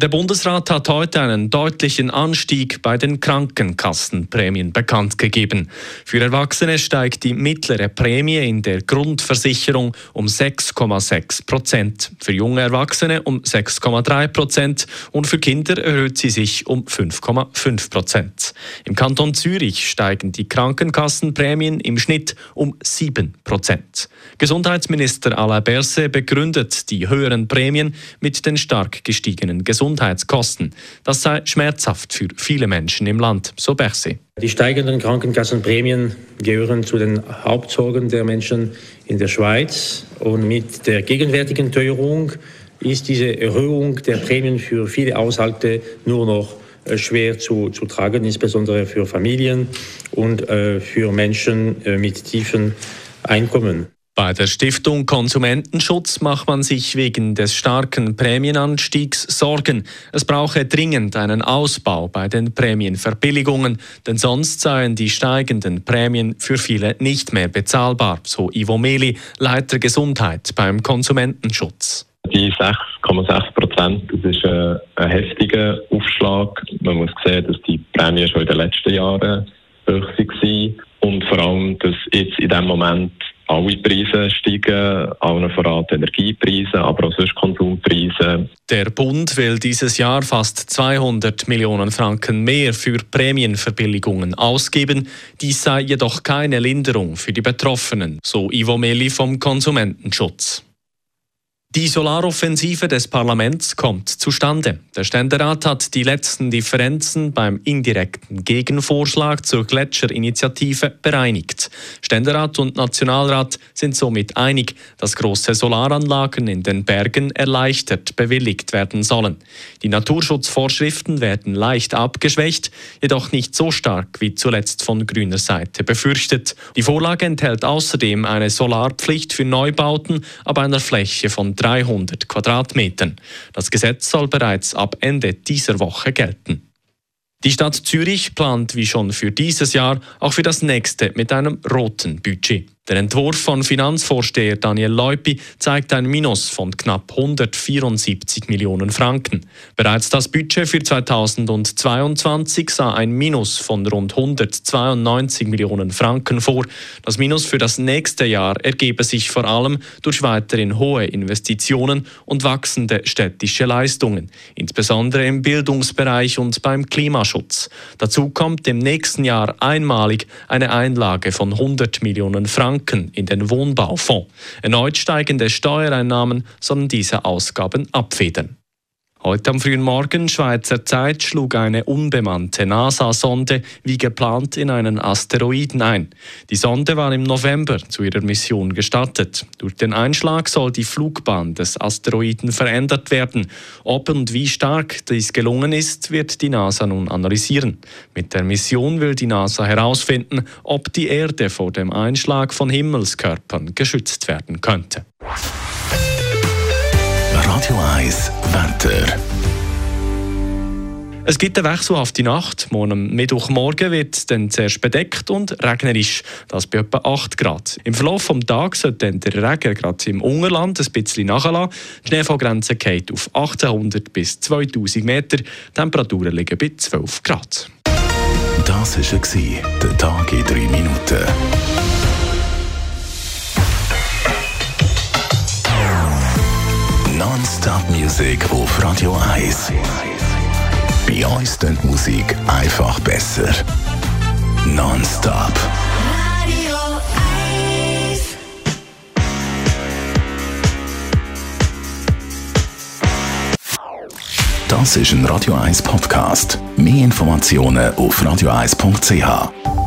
Der Bundesrat hat heute einen deutlichen Anstieg bei den Krankenkassenprämien bekannt gegeben. Für Erwachsene steigt die mittlere Prämie in der Grundversicherung um 6,6 Prozent, für junge Erwachsene um 6,3 Prozent und für Kinder erhöht sie sich um 5,5 Prozent. Im Kanton Zürich steigen die Krankenkassenprämien im Schnitt um 7 Prozent. Gesundheitsminister Alain Berset begründet die höheren Prämien mit den stark gestiegenen Gesundheitskosten. Das sei schmerzhaft für viele Menschen im Land, so Berset. Die steigenden Krankenkassenprämien gehören zu den Hauptsorgen der Menschen in der Schweiz. Und mit der gegenwärtigen Teuerung ist diese Erhöhung der Prämien für viele Haushalte nur noch schwer zu, zu tragen, insbesondere für Familien und äh, für Menschen äh, mit tiefen Einkommen. Bei der Stiftung Konsumentenschutz macht man sich wegen des starken Prämienanstiegs Sorgen. Es brauche dringend einen Ausbau bei den Prämienverbilligungen, denn sonst seien die steigenden Prämien für viele nicht mehr bezahlbar, so Ivo Meli, Leiter Gesundheit beim Konsumentenschutz. Die 6,6 Prozent, das ist ein, ein heftiger Aufschlag. Man muss sehen, dass die Prämien schon in den letzten Jahren hoch waren und vor allem, dass jetzt in dem Moment alle Preise steigen, allen voran die Energiepreise, aber auch sonst Konsumpreise. Der Bund will dieses Jahr fast 200 Millionen Franken mehr für Prämienverbilligungen ausgeben. Dies sei jedoch keine Linderung für die Betroffenen, so Ivo Meli vom Konsumentenschutz. Die Solaroffensive des Parlaments kommt zustande. Der Ständerat hat die letzten Differenzen beim indirekten Gegenvorschlag zur Gletscherinitiative bereinigt. Ständerat und Nationalrat sind somit einig, dass große Solaranlagen in den Bergen erleichtert bewilligt werden sollen. Die Naturschutzvorschriften werden leicht abgeschwächt, jedoch nicht so stark wie zuletzt von grüner Seite befürchtet. Die Vorlage enthält außerdem eine Solarpflicht für Neubauten ab einer Fläche von 300 Quadratmetern. Das Gesetz soll bereits ab Ende dieser Woche gelten. Die Stadt Zürich plant wie schon für dieses Jahr auch für das nächste mit einem roten Budget. Der Entwurf von Finanzvorsteher Daniel Leupi zeigt ein Minus von knapp 174 Millionen Franken. Bereits das Budget für 2022 sah ein Minus von rund 192 Millionen Franken vor. Das Minus für das nächste Jahr ergebe sich vor allem durch weiterhin hohe Investitionen und wachsende städtische Leistungen, insbesondere im Bildungsbereich und beim Klimaschutz. Dazu kommt im nächsten Jahr einmalig eine Einlage von 100 Millionen Franken Franken in den Wohnbaufonds. Erneut steigende Steuereinnahmen sollen diese Ausgaben abfedern. Heute am frühen Morgen Schweizer Zeit schlug eine unbemannte NASA-Sonde wie geplant in einen Asteroiden ein. Die Sonde war im November zu ihrer Mission gestartet. Durch den Einschlag soll die Flugbahn des Asteroiden verändert werden. Ob und wie stark dies gelungen ist, wird die NASA nun analysieren. Mit der Mission will die NASA herausfinden, ob die Erde vor dem Einschlag von Himmelskörpern geschützt werden könnte. Radio 1 Wetter. Es gibt eine wechselhafte Nacht. Morgen am Mittwochmorgen wird es dann zuerst bedeckt und regnerisch. Das bei etwa 8 Grad. Im Verlauf des Tages sollte dann der Regen gerade im Ungerland ein bisschen nachlassen. Die Schneefallgrenze geht auf 1800 bis 2000 Meter. Die Temperaturen liegen bei 12 Grad. Das war der Tag in 3 Minuten. Non-Stop-Musik auf Radio 1. Bei uns klingt Musik einfach besser. Non-Stop. Radio 1. Das ist ein Radio 1 Podcast. Mehr Informationen auf radio1.ch.